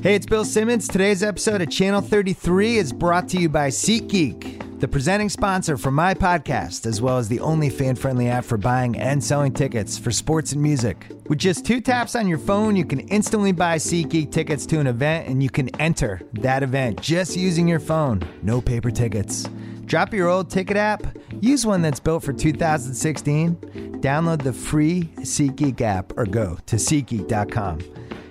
Hey, it's Bill Simmons. Today's episode of Channel 33 is brought to you by SeatGeek, the presenting sponsor for my podcast, as well as the only fan friendly app for buying and selling tickets for sports and music. With just two taps on your phone, you can instantly buy SeatGeek tickets to an event and you can enter that event just using your phone. No paper tickets. Drop your old ticket app, use one that's built for 2016, download the free SeatGeek app, or go to SeatGeek.com.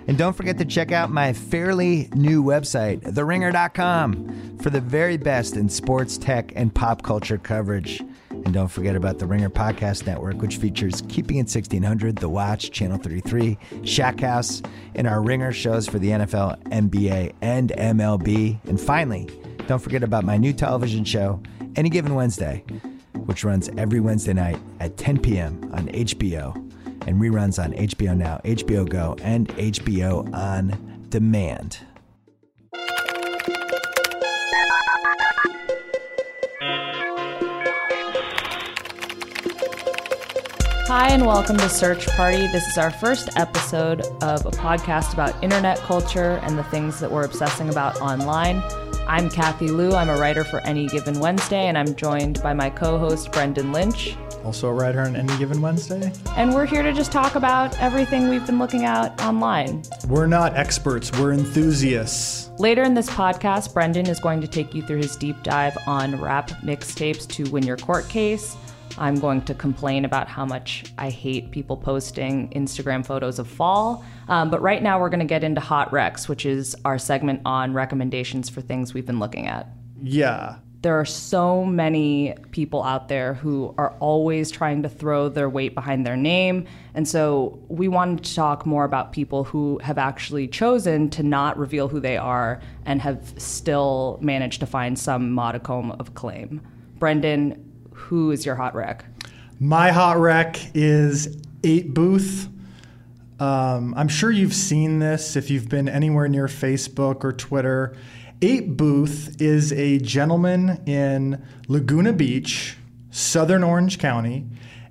And don't forget to check out my fairly new website, theringer.com, for the very best in sports, tech, and pop culture coverage. And don't forget about the Ringer Podcast Network, which features Keeping It 1600, The Watch, Channel 33, Shack House, and our Ringer shows for the NFL, NBA, and MLB. And finally, don't forget about my new television show, Any Given Wednesday, which runs every Wednesday night at 10 p.m. on HBO and reruns on HBO Now, HBO Go, and HBO On Demand. Hi, and welcome to Search Party. This is our first episode of a podcast about internet culture and the things that we're obsessing about online. I'm Cathy Lew. I'm a writer for Any Given Wednesday, and I'm joined by my co host, Brendan Lynch. Also a writer on Any Given Wednesday. And we're here to just talk about everything we've been looking at online. We're not experts, we're enthusiasts. Later in this podcast, Brendan is going to take you through his deep dive on rap mixtapes to win your court case. I'm going to complain about how much I hate people posting Instagram photos of fall. Um, but right now, we're going to get into Hot Recs, which is our segment on recommendations for things we've been looking at. Yeah. There are so many people out there who are always trying to throw their weight behind their name. And so we wanted to talk more about people who have actually chosen to not reveal who they are and have still managed to find some modicum of claim. Brendan, who is your hot rec? My hot rec is 8 Booth. Um, I'm sure you've seen this if you've been anywhere near Facebook or Twitter. 8 Booth is a gentleman in Laguna Beach, southern Orange County,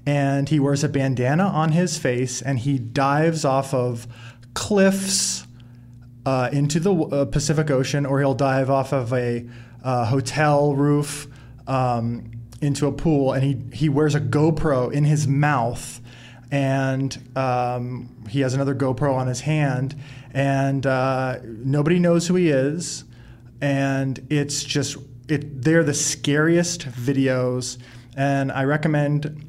and he wears a bandana on his face and he dives off of cliffs uh, into the uh, Pacific Ocean, or he'll dive off of a uh, hotel roof. Um, into a pool and he, he wears a GoPro in his mouth and um, he has another GoPro on his hand and uh, nobody knows who he is and it's just it they're the scariest videos and I recommend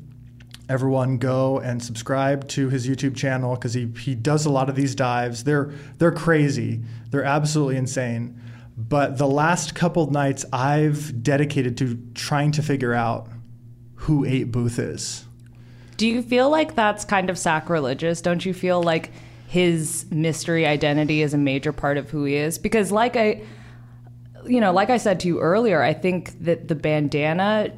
everyone go and subscribe to his YouTube channel because he, he does a lot of these dives they're they're crazy they're absolutely insane but the last couple nights I've dedicated to trying to figure out who 8 Booth is. Do you feel like that's kind of sacrilegious? Don't you feel like his mystery identity is a major part of who he is? Because like I you know, like I said to you earlier, I think that the bandana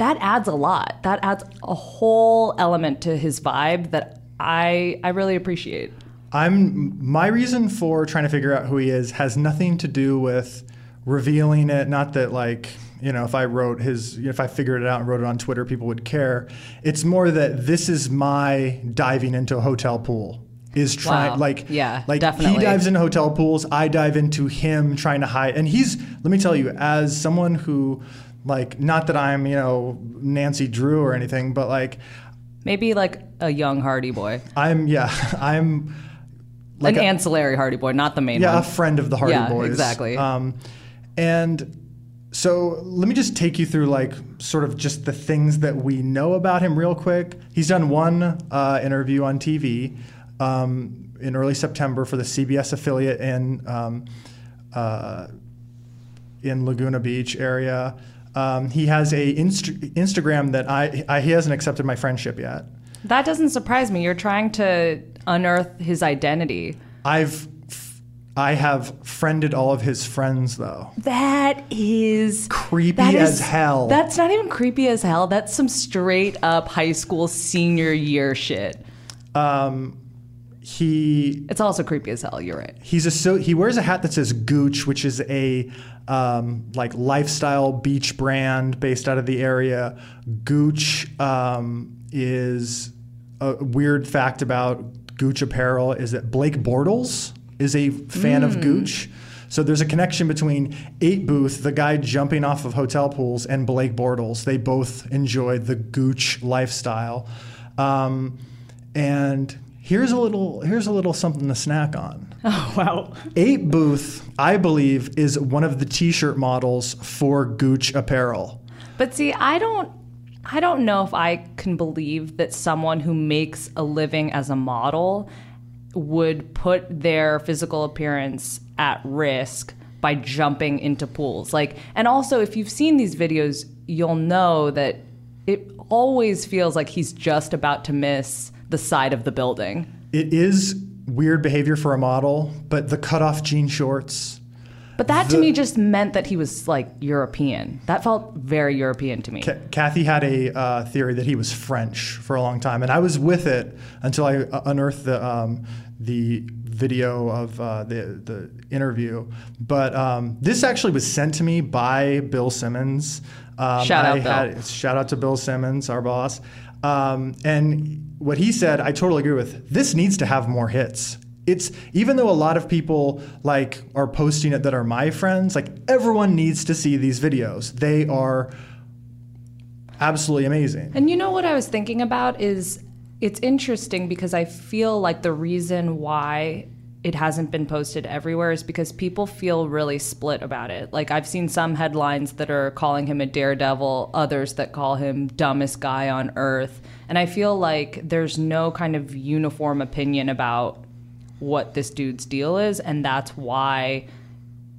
that adds a lot. That adds a whole element to his vibe that I I really appreciate. I'm my reason for trying to figure out who he is has nothing to do with revealing it. Not that like you know if I wrote his if I figured it out and wrote it on Twitter, people would care. It's more that this is my diving into a hotel pool. Is trying Wow. like Yeah, like definitely. he dives into hotel pools. I dive into him trying to hide, and he's let me tell you as someone who like not that I'm you know Nancy Drew or anything, but like Maybe like a young Hardy Boy. I'm yeah I'm like An a- ancillary Hardy Boy, not the main yeah, a friend of the Hardy Yeah, Boys. exactly. Um, and so let me just take you through like sort of just the things that we know about him real quick. He's done one uh, interview on TV um, in early September for the CBS affiliate in um, uh, in Laguna Beach area. Um, he has a inst- Instagram that I, I he hasn't accepted my friendship yet. That doesn't surprise me. You're trying to unearth his identity. I've I have friended all of his friends though. That is Creepy that as hell. That's not even creepy as hell. That's some straight up high school senior year shit. Um, he It's also creepy as hell. You're right. he's a so he wears a hat that says Gooch, which is a um, like lifestyle beach brand based out of the area. Gooch um, is a weird fact about Gooch apparel is that Blake Bortles is a fan of Gooch. So there's a connection between 8 Booth, the guy jumping off of hotel pools, and Blake Bortles. They both enjoyed the Gooch lifestyle. Um, and here's a little here's a little something to snack on. Oh wow. 8 Booth, I believe, is one of the t-shirt models for Gooch apparel. But see, I don't I don't know if I can believe that someone who makes a living as a model would put their physical appearance at risk by jumping into pools. Like and also if you've seen these videos, you'll know that it always feels like he's just about to miss the side of the building. It is weird behavior for a model, but the cutoff jean shorts, But that to me just meant that he was like European. That felt very European to me. Ca- Cathy had a uh, theory that he was French for a long time, and I was with it until I uh, unearthed the um, the video of uh, the the interview. But um, this actually was sent to me by Bill Simmons. Um, Shout out I Bill. Had, shout out to Bill Simmons, our boss. Um, and what he said, I totally agree with. This needs to have more hits. It's even though a lot of people like are posting it that are my friends, like everyone needs to see these videos. They are absolutely amazing. And you know what I was thinking about is it's interesting because I feel like the reason why it hasn't been posted everywhere is because people feel really split about it. Like I've seen some headlines that are calling him a daredevil, others that call him dumbest guy on earth. And I feel like there's no kind of uniform opinion about what this dude's deal is and that's why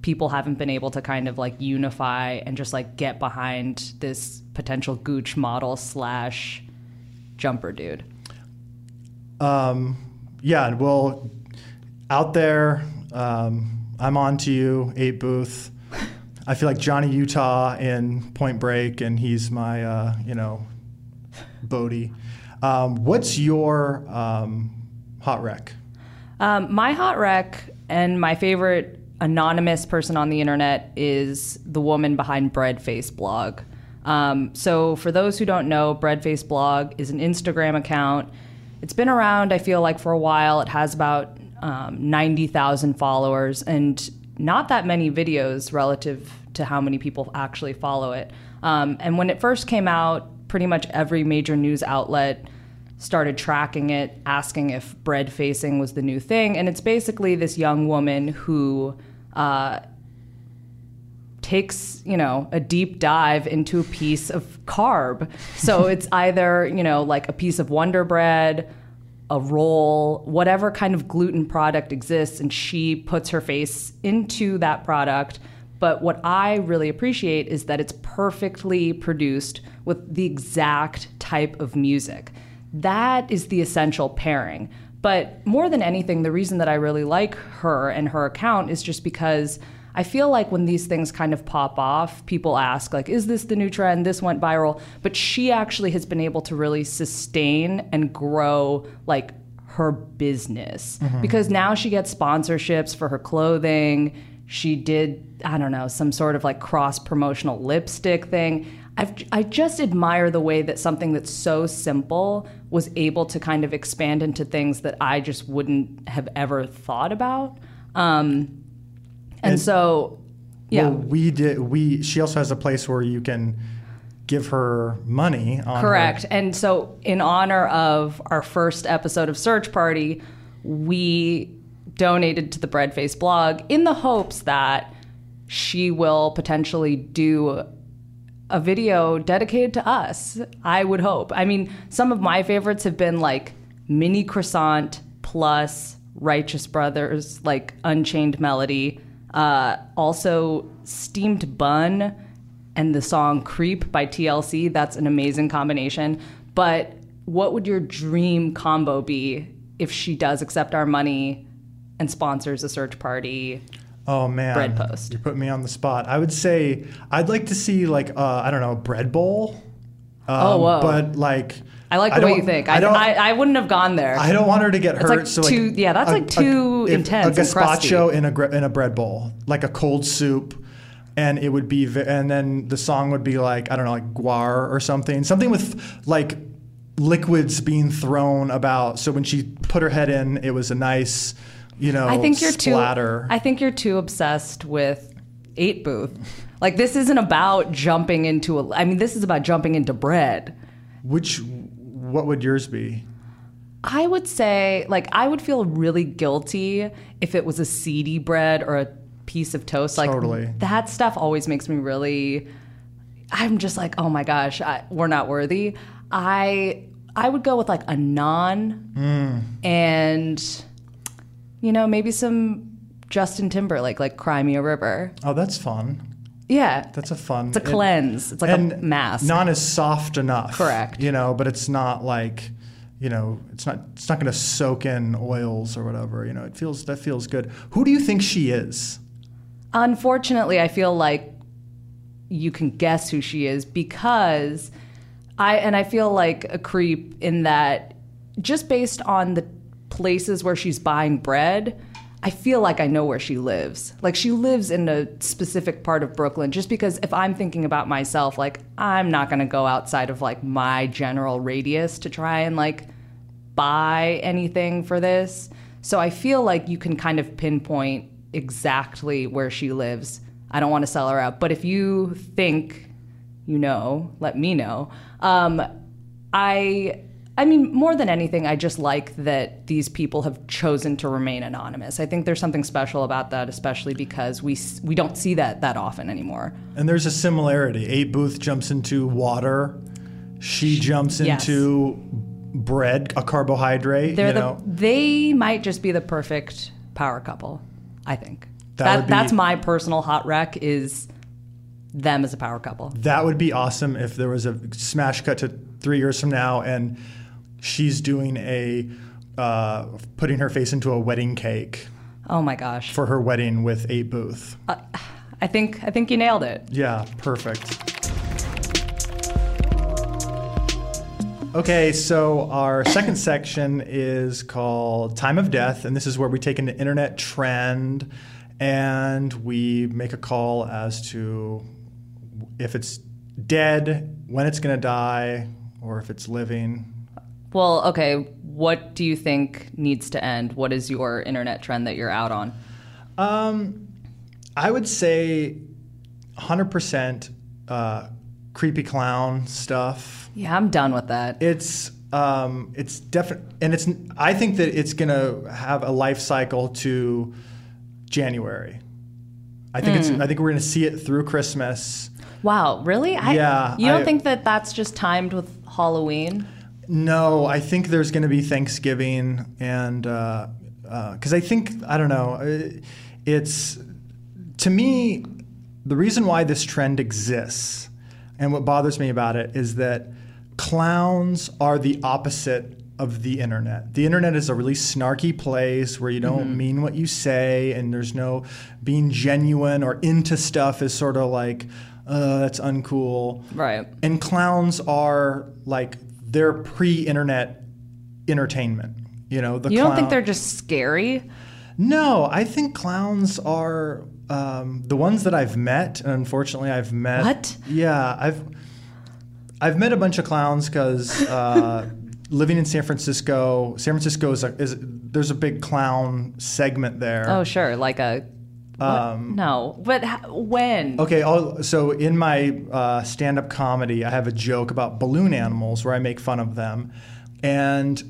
people haven't been able to kind of like unify and just like get behind this potential gooch model slash jumper dude. Um, yeah, well, out there, um, I'm on to you, eight booth. I feel like Johnny Utah in Point Break, and he's my, uh, you know, Bodhi. Um, what's your um, hot rec? Um, my hot rec and my favorite anonymous person on the internet is the woman behind Breadface blog. Um, so, for those who don't know, Breadface blog is an Instagram account. It's been around, I feel like, for a while. It has about um, 90,000 followers and not that many videos relative to how many people actually follow it. Um, and when it first came out, pretty much every major news outlet started tracking it, asking if bread facing was the new thing. And it's basically this young woman who uh, takes, you know, a deep dive into a piece of carb. So it's either, you know, like a piece of Wonder Bread, a roll, whatever kind of gluten product exists, and she puts her face into that product. But what I really appreciate is that it's perfectly produced with the exact type of music. That is the essential pairing. But more than anything, the reason that I really like her and her account is just because I feel like when these things kind of pop off, people ask, like, is this the new trend? This went viral. But she actually has been able to really sustain and grow, like, her business because now she gets sponsorships for her clothing. She did, I don't know, some sort of like cross promotional lipstick thing. I've, I just admire the way that something that's so simple was able to kind of expand into things that I just wouldn't have ever thought about. Um, and, And- so, yeah. Well, we did. We. She also has a place where you can give her money. On Correct. her- And so, in honor of our first episode of Search Party, we donated to the Breadface blog in the hopes that she will potentially do a video dedicated to us. I would hope. I mean, some of my favorites have been like Mini Croissant plus Righteous Brothers, like Unchained Melody. Uh, also, Steamed Bun and the song Creep by TLC. That's an amazing combination. But what would your dream combo be if she does accept our money and sponsors a search party? Oh man, bread post. You put me on the spot. I would say I'd like to see like uh, I don't know bread bowl. Um, Oh, whoa. But like I like the way you think. I, I don't. I, I wouldn't have gone there. I don't want her to get hurt. like so too- yeah, that's like too if- intense A gazpacho in a in a bread bowl, like a cold soup, and it would be, and then the song would be like I don't know, like GWAR or something, something with like liquids being thrown about. So when she put her head in, it was a nice you know, I think you're splatter. too. I think you're too obsessed with eight booth. Like this isn't about jumping into a. I mean, this is about jumping into bread. Which, what would yours be? I would say, like, I would feel really guilty if it was a seedy bread or a piece of toast. Like Totally. that stuff always makes me really. I'm just like, oh my gosh, I, we're not worthy. I I would go with like a naan mm. and you know maybe some Justin Timberlake, like "Cry Me a River." Oh, that's fun. Yeah, That's a fun. it's a cleanse. It's like a mask. Naan is soft enough. Correct. You know, but it's not like, you know, it's not it's not going to soak in oils or whatever. You know, it feels that feels good. Who do you think she is? Unfortunately, I feel like you can guess who she is because I and I feel like a creep in that just based on the places where she's buying bread, I feel like I know where she lives. Like she lives in a specific part of Brooklyn just because if I'm thinking about myself, like I'm not going to go outside of like my general radius to try and like buy anything for this. So I feel like you can kind of pinpoint exactly where she lives. I don't want to sell her out, but if you think you know, let me know. Um, I I mean, more than anything, I just like that these people have chosen to remain anonymous. I think there's something special about that, especially because we we don't see that that often anymore. And there's a similarity. Eight Booth jumps into water. She jumps Yes. into bread, a carbohydrate. They're you the know, they might just be the perfect power couple. I think That that, be- that's my personal hot rec is them as a power couple. that would be awesome if there was a smash cut to three years from now and she's doing a uh, putting her face into a wedding cake Oh my gosh, for her wedding with Eight Booth. I think I think you nailed it. Yeah, perfect. Okay, so our second section is called Time of Death, and this is where we take an internet trend and we make a call as to if it's dead, when it's going to die, or if it's living. Well, okay, what do you think needs to end? What is your internet trend that you're out on? Um, I would say 100% uh, creepy clown stuff. Yeah, I'm done with that. It's um, it's definite, and it's. I think that it's gonna have a life cycle to January. I think it's. I think we're gonna see it through Christmas. Wow, really? I, Yeah, You don't I- think that that's just timed with Halloween? No, I think there's gonna be Thanksgiving, and because I think I don't know, uh, it's to me the reason why this trend exists, and what bothers me about it is that clowns are the opposite of the internet. The internet is a really snarky place where you don't mean what you say, and there's no being genuine or into stuff is sort of like, uh, that's uncool. Right. And clowns are like they're pre-internet entertainment. You know, the You don't clown- think they're just scary? no, I think clowns are um, the ones that I've met. And unfortunately, I've met. What? Yeah, I've I've met a bunch of clowns because uh, living in San Francisco, San Francisco is, a, is there's a big clown segment there. Oh, sure, like a. what? no, but h- when? Um, Okay, I'll, so in my uh, stand-up comedy, I have a joke about balloon animals where I make fun of them, and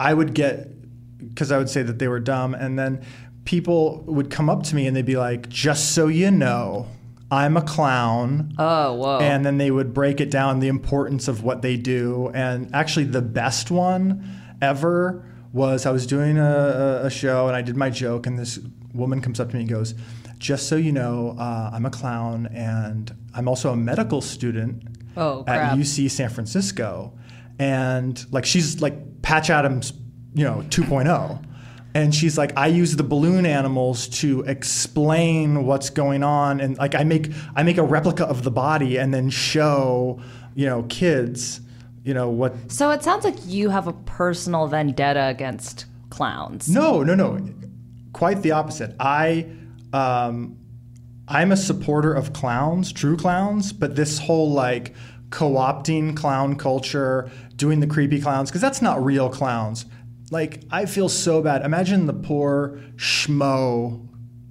I would get because I would say that they were dumb, and then people would come up to me and they'd be like, "Just so you know, I'm a clown." Oh, whoa. And then they would break it down the importance of what they do. And actually, the best one ever was I was doing a, a show and I did my joke, and this woman comes up to me and goes, Just so you know, uh, I'm a clown and I'm also a medical student Oh, at. UC San Francisco. And like, she's like Patch Adams, you know, 2.0. And she's like, I use the balloon animals to explain what's going on, and like I make I make a replica of the body and then show, you know, kids, you know what. so it sounds like you have a personal vendetta against clowns. No, no, no, quite the opposite. I, um, I'm a supporter of clowns, true clowns, but this whole like co-opting clown culture, doing the creepy clowns, because that's not real clowns. like I feel so bad. Imagine the poor schmo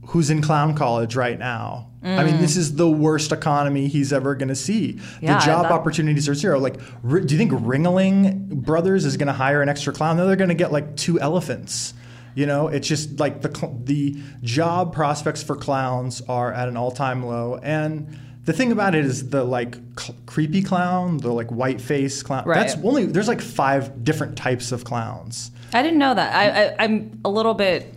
who's in clown college right now. I mean, this is the worst economy he's ever going to see. Yeah, the job opportunities are zero. Like, do you think Ringling Brothers is going to hire an extra clown? No, they're going to get like two elephants. You know, it's just like the the job prospects for clowns are at an all time low, and the thing about it is the like cl- creepy clown, the like white face clown. Right. That's only there's like five different types of clowns. I didn't know that. I, I I'm a little bit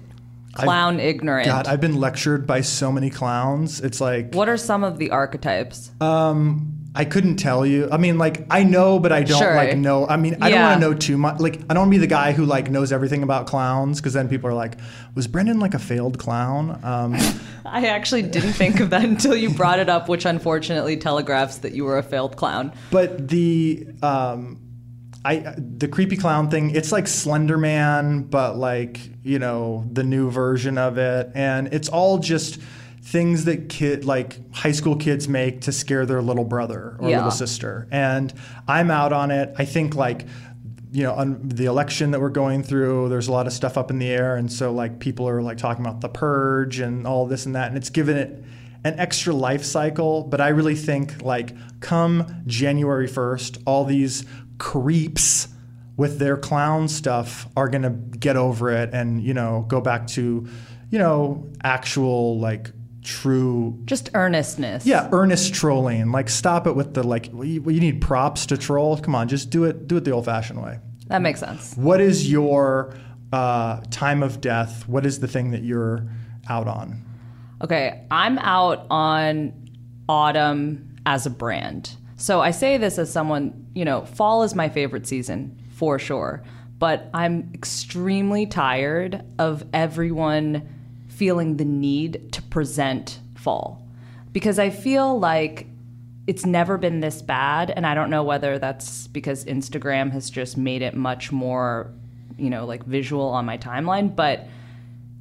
clown ignorant. God, I've been lectured by so many clowns. It's like what are some of the archetypes? Um, I couldn't tell you. I mean, like I know, but I don't Sure. like know. I mean, I don't want to know too much. Like I don't want to be the guy who like knows everything about clowns because then people are like, was Brendan like a failed clown? Um, I actually didn't think of that until you brought it up, which unfortunately telegraphs that you were a failed clown. but the um, I the creepy clown thing. It's like Slender Man, but like you know the new version of it, and it's all just things that kid like high school kids make to scare their little brother or Yeah. little sister. And I'm out on it. I think like you know on the election that we're going through there's a lot of stuff up in the air and so like people are like talking about the purge and all this and that and it's given it an extra life cycle but i really think like come january 1st all these creeps with their clown stuff are going to get over it and you know go back to you know actual like true Just earnestness. yeah, earnest trolling. Like, stop it with the like. well, You, you need props to troll. Come on, just do it. Do it the old-fashioned way. That makes sense. What is your uh, time of death? What is the thing that you're out on? Okay, I'm out on autumn as a brand. So I say this as someone, you know, fall is my favorite season for sure, but I'm extremely tired of everyone feeling the need to present fall because I feel like it's never been this bad and I don't know whether that's because Instagram has just made it much more, you know, like visual on my timeline, but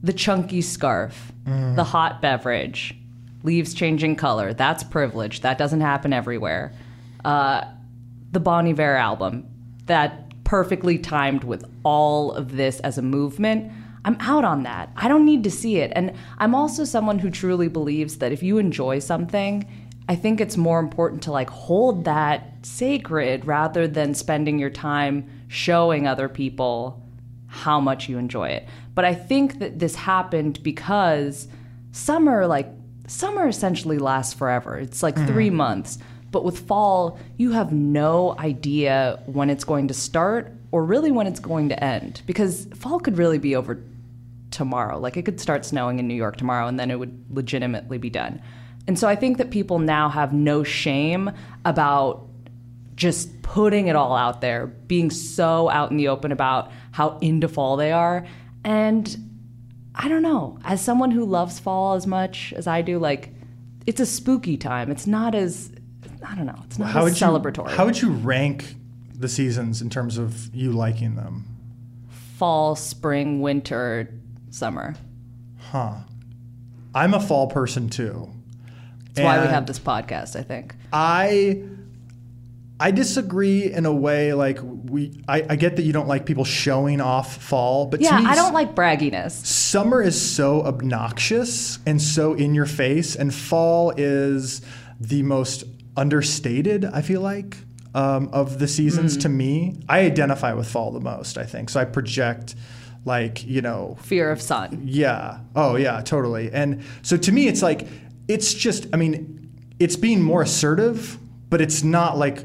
the chunky scarf, the hot beverage, leaves changing color. That's privilege. That doesn't happen everywhere. Uh, the Bon Iver album, that perfectly timed with all of this as a movement. I'm out on that. I don't need to see it. And I'm also someone who truly believes that if you enjoy something, I think it's more important to like hold that sacred rather than spending your time showing other people how much you enjoy it. But I think that this happened because summer, like, summer essentially lasts forever. It's like mm-hmm. three months. But with fall, you have no idea when it's going to start or really when it's going to end because fall could really be over tomorrow. Like, it could start snowing in New York tomorrow and then it would legitimately be done. And so I think that people now have no shame about just putting it all out there, being so out in the open about how into fall they are. And I don't know, as someone who loves fall as much as I do, like it's a spooky time. It's not as I don't know, it's not How as would celebratory. you? How would you rank the seasons in terms of you liking them? fall, spring, winter, summer. Huh. I'm a fall person too. That's why we have this podcast, I think. I I disagree in a way. Like we, I, I get that you don't like people showing off fall, but Yeah, to me, I don't like bragginess. summer is so obnoxious and so in your face, and fall is the most understated. I feel like um, of the seasons to me. I identify with fall the most. I think so. I project like you know Fear of sun. yeah. Oh, yeah, totally. And so to me, it's like, it's just, I mean, it's being more assertive, but it's not like,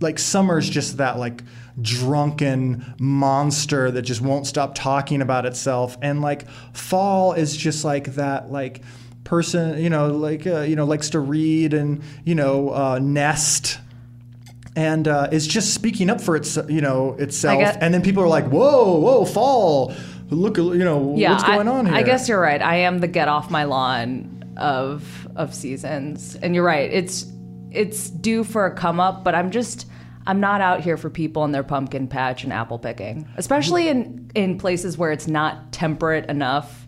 like summer's just that like drunken monster that just won't stop talking about itself. And like fall is just like that, like, person you know like uh, you know likes to read and you know uh, nest and uh, is just speaking up for its you know itself get- and then people are like whoa whoa fall look you know Yeah, what's going I, on here I guess you're right. I am the get off my lawn of of seasons, and you're right. It's it's due for a come up, but I'm just I'm not out here for people in their pumpkin patch and apple picking, especially in in places where it's not temperate enough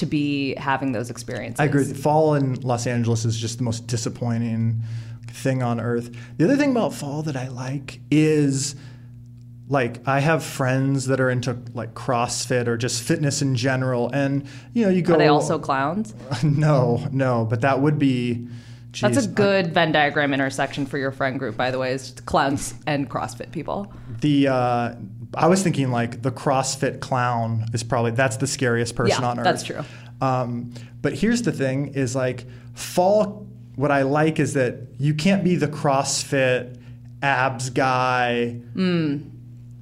to be having those experiences. I agree. Fall in Los Angeles is just the most disappointing thing on earth. The other thing about fall that I like is like I have friends that are into like CrossFit or just fitness in general, and you know you go. Are they also clowns? no, no, but that would be. That's a good Venn diagram intersection for your friend group, by the way, is clowns and CrossFit people. The uh, I was thinking like the CrossFit clown is probably that's the scariest person Yeah, on earth. that's true. Um, but here's the thing: is like fall. What I like is that you can't be the CrossFit abs guy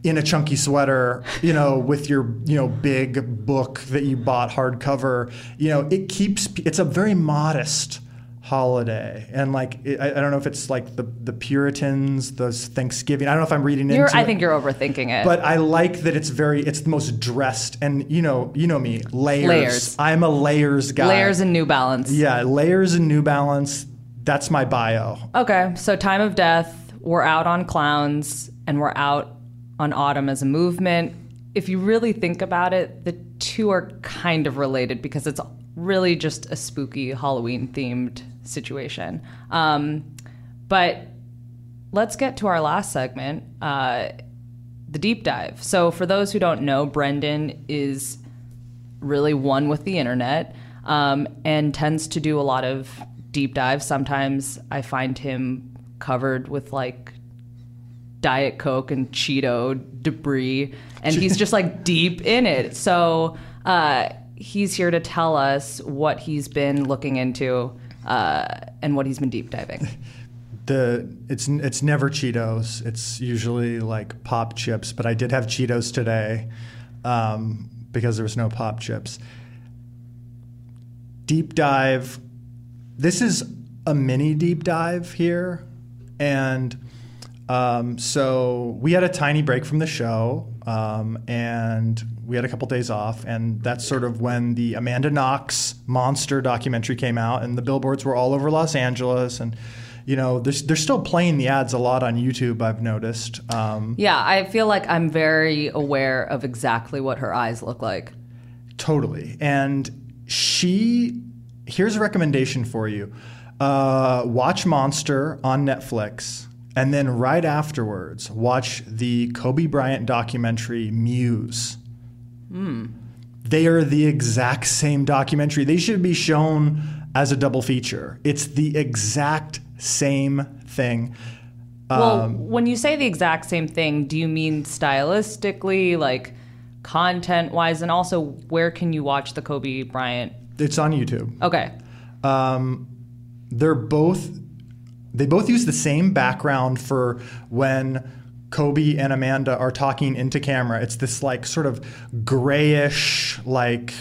in a chunky sweater, you know, with your you know big book that you bought hardcover. You know, it keeps. It's a very modest holiday, and like it, I, I don't know if it's like the the Puritans, the Thanksgiving. I don't know if I'm reading You're, into. I it. think you're overthinking it. But I like that it's very, it's the most dressed, and you know, you know me, layers. Layers. I'm a layers guy. Layers and New Balance. yeah, layers and New Balance. That's my bio. Okay, so time of death, we're out on clowns and we're out on autumn as a movement. If you really think about it, the two are kind of related because it's really just a spooky Halloween themed situation. Um, but let's get to our last segment uh, the deep dive. So, for those who don't know, Brendan is really one with the internet um, and tends to do a lot of deep dives. Sometimes I find him covered with like Diet Coke and Cheeto debris, and he's just like deep in it. So uh, he's here to tell us what he's been looking into uh, and what he's been deep diving. The it's it's never Cheetos. It's usually like pop chips. But I did have Cheetos today um, because there was no pop chips. Deep dive. This is a mini deep dive here, and um, so we had a tiny break from the show, um, and we had a couple days off, and that's sort of when the Amanda Knox monster documentary came out, and the billboards were all over Los Angeles, and you know they're, they're still playing the ads a lot on YouTube. I've noticed. Um, Yeah, I feel like I'm very aware of exactly what her eyes look like. Totally. And she, here's a recommendation for you uh, watch Monster on Netflix. And then right afterwards, watch the Kobe Bryant documentary Muse. They are the exact same documentary. They should be shown as a double feature. It's the exact same thing. Well, Um, when you say the exact same thing, do you mean stylistically, like content wise, and also where can you watch the Kobe Bryant? It's on YouTube. Okay. they're both they both use the same background for when Kobe and Amanda are talking into camera. It's this like sort of grayish, like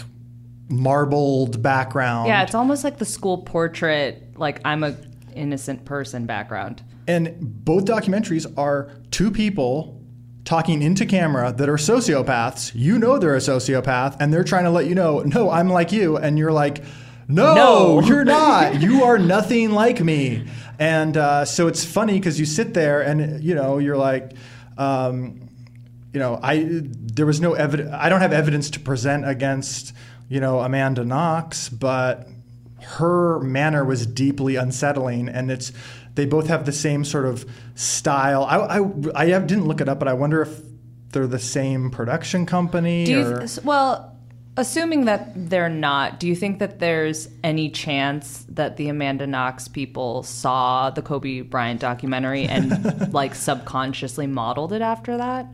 marbled background. Yeah, it's almost like the school portrait, like I'm a innocent person background. And both documentaries are two people talking into camera that are sociopaths. You know they're a sociopath, and they're trying to let you know, no, I'm like you. And you're like, no, No. you're not. you are nothing like me. And uh, so it's funny because you sit there and, you know, you're like, um, you know, I there was no evidence. I don't have evidence to present against, you know, Amanda Knox, but her manner was deeply unsettling, and it's they both have the same sort of style. I I, I didn't look it up, but I wonder if they're the same production company. Do you, or, well, assuming that they're not, do you think that there's any chance that the Amanda Knox people saw the Kobe Bryant documentary and like subconsciously modeled it after that?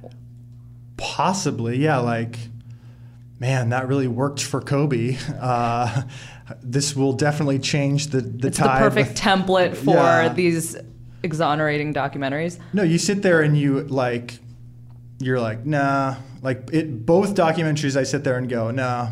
Possibly, yeah. Like, man, that really worked for Kobe. Uh, this will definitely change the the It's the perfect template for Yeah. these exonerating documentaries. No, you sit there and you like, you're like, nah. Like it, both documentaries, I sit there and go, no,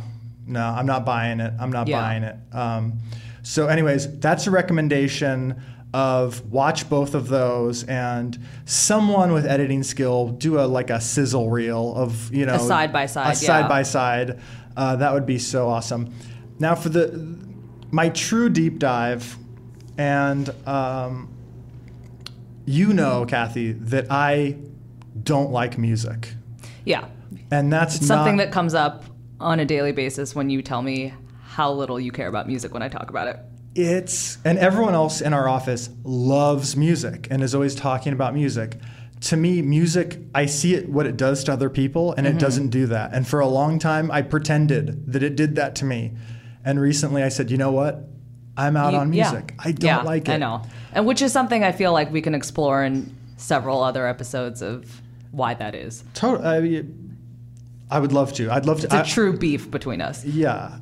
no, I'm not buying it. I'm not Yeah. buying it. Um, so, anyways, that's a recommendation of watch both of those and someone with editing skill do a like a sizzle reel of you know A side-by-side, a yeah. side by side. Uh, that would be so awesome. Now for the my true deep dive, and um, you know, Cathy, that I don't like music. Yeah. And that's Something not, that comes up on a daily basis when you tell me how little you care about music when I talk about it. it's and everyone else in our office loves music and is always talking about music. to me, music, I see it what it does to other people, and Mm-hmm. it doesn't do that. And for a long time, I pretended that it did that to me. And recently, I said, you know what? I'm out You- on yeah. music. I don't Yeah, like it. I know. And which is something I feel like we can explore in several other episodes of why that is. To- I, would love to. I'd love to. It's a I- true beef between us. Yeah.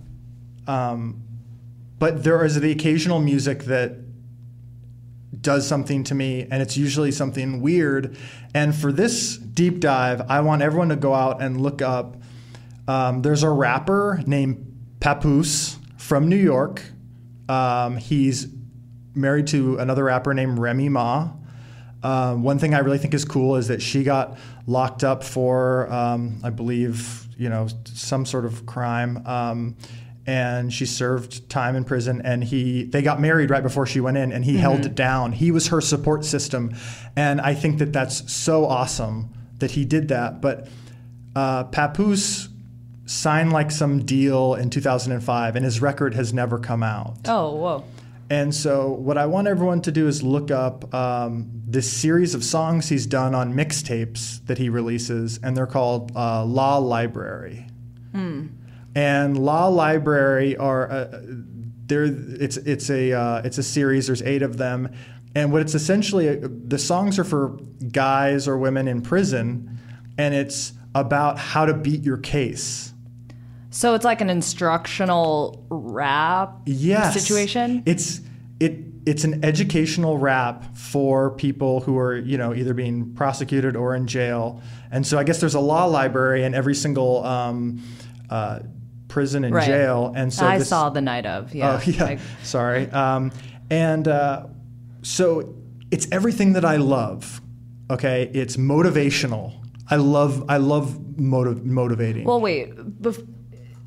Um, but there is the occasional music that does something to me, and it's usually something weird. And for this deep dive, I want everyone to go out and look up. Um, there's a rapper named Papoose from New York. Um, he's married to another rapper named Remy Ma. Um, one thing I really think is cool is that she got locked up for, um, I believe, you know, some sort of crime, um, and she served time in prison. And he, they got married right before she went in, and he held it down. He was her support system, and I think that that's so awesome that he did that. But uh, Papoose signed like some deal in 2005, and his record has never come out. Oh, whoa. And so, what I want everyone to do is look up um, this series of songs he's done on mixtapes that he releases, and they're called uh, Law Library. And Law Library are uh, there. It's it's a uh, it's a series. There's eight of them, and what it's essentially the songs are for guys or women in prison, and it's about how to beat your case. So it's like an instructional rap yes. situation? It's it it's an educational rap for people who are you know either being prosecuted or in jail, and so I guess there's a law library in every single um, uh, prison and Right. jail, and so I this, saw the night of. Yeah. Oh yeah, Like, sorry. Um, and uh, so it's everything that I love. Okay, it's motivational. I love I love motiv- motivating. well, wait. Bef-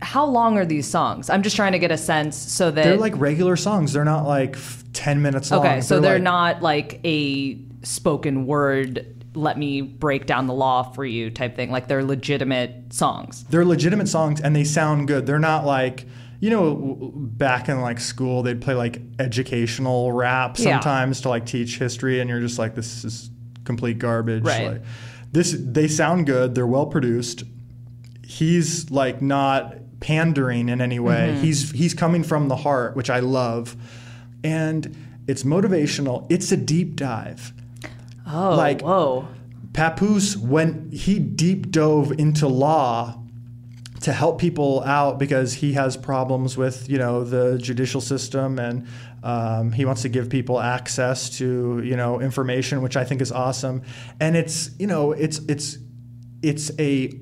how long are these songs? I'm just trying to get a sense so that. they're like regular songs. They're not like f- ten minutes long. okay, so they're like- not like a spoken word, let me break down the law for you type thing. Like they're legitimate songs. they're legitimate songs and they sound good. They're not like you know back in like school they'd play like educational rap Yeah. sometimes to like teach history and you're just like this is complete garbage. Right. Like, this they sound good. They're well produced. He's like not pandering in any way. Mm-hmm. He's he's coming from the heart, which I love. And it's motivational. It's a deep dive. Oh, Like- whoa. Papoose, when he deep dove into law to help people out because he has problems with, you know, the judicial system and um, he wants to give people access to, you know, information, which I think is awesome. And it's, you know, it's it's it's a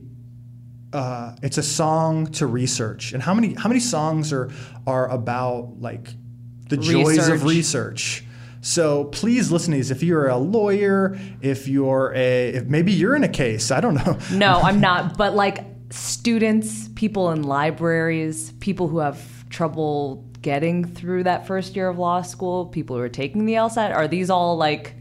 uh, it's a song to research. And how many how many songs are are about like the joys of Research. research? So please listen to these. If you're a lawyer, if you're a, if maybe you're in a case, I don't know. No, I'm not. But like students, people in libraries, people who have trouble getting through that first year of law school, people who are taking the LSAT, are these all like,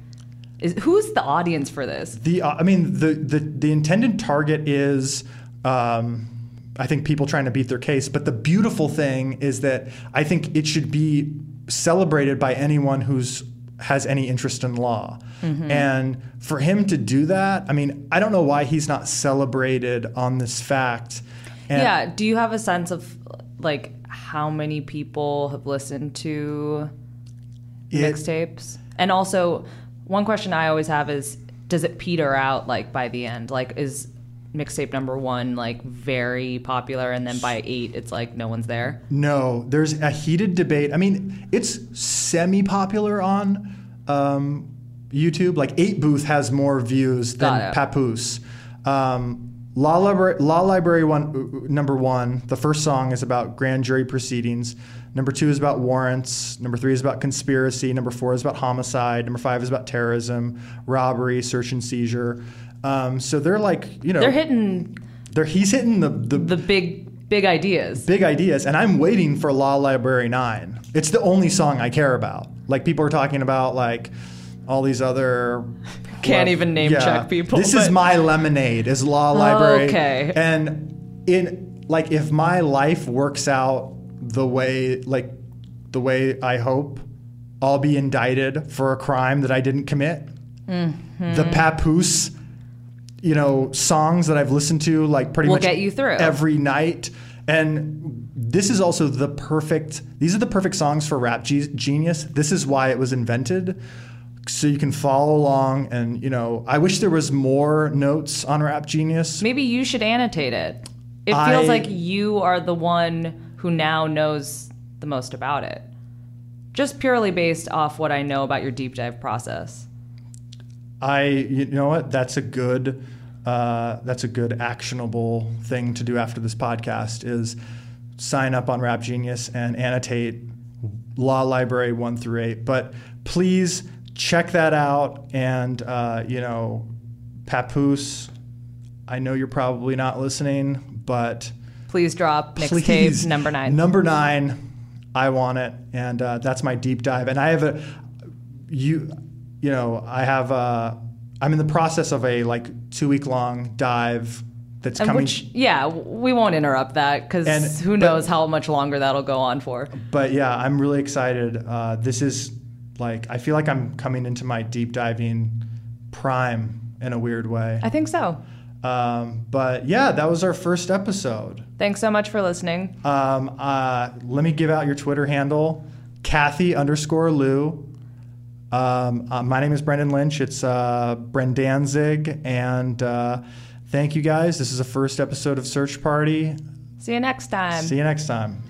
is, who's the audience for this? The uh, I mean the the the intended target is. Um, I think people trying to beat their case, but the beautiful thing is that I think it should be celebrated by anyone who's has any interest in law. And for him to do that, I mean, I don't know why he's not celebrated on this fact. And yeah. Do you have a sense of like how many people have listened to mixtapes? And also, one question I always have is, does it peter out like by the end? Like, is mixtape number one like very popular, and then by eight, it's like no one's there? No, there's a heated debate. I mean, it's semi-popular on um, YouTube. Like Eight Booth has more views than Papoose. Um, Law Library, Law Library one, number one. The first song is about grand jury proceedings. Number two is about warrants. Number three is about conspiracy. Number four is about homicide. Number five is about terrorism, robbery, search and seizure. Um, so they're like, you know, They're hitting they're he's hitting the, the the big, big ideas. big ideas and i'm waiting for law library 9 it's the only song i care about. Like people are talking about like all these other Can't even name check people, this is my lemonade is law library. Okay. and in like if my life works out the way like the way i hope i'll be indicted for a crime that i didn't commit. The Papoose, you know, songs that I've listened to like pretty Will much get you through. every night. And this is also the perfect. These are the perfect songs for Rap Ge- Genius. This is why it was invented. So you can follow along, and you know, I wish there was more notes on Rap Genius. Maybe you should annotate it. It I- feels like you are the one who now knows the most about it. Just purely based off what I know about your deep dive process. I, you know what? That's a good, uh, that's a good actionable thing to do after this podcast is sign up on Rap Genius and annotate Law Library one through eight. But please check that out. And uh, you know, Papoose, I know you're probably not listening, but Please drop mixtape number nine. Number nine, I want it, and uh, that's my deep dive. And I have a you, you know, I have a. I'm in the process of a like two week long dive that's and coming. which, yeah, we won't interrupt that because who but- knows how much longer that'll go on for. but yeah, I'm really excited. Uh, this is like I feel like I'm coming into my deep diving prime in a weird way. I think so. Um, but yeah, that was our first episode. Thanks so much for listening. Um, uh, let me give out your Twitter handle, Cathy underscore Lew. Um, uh, my name is Brendan Lynch. It's uh, Brendanzig, and uh, thank you guys. This is the first episode of Search Party. See you next time. See you next time.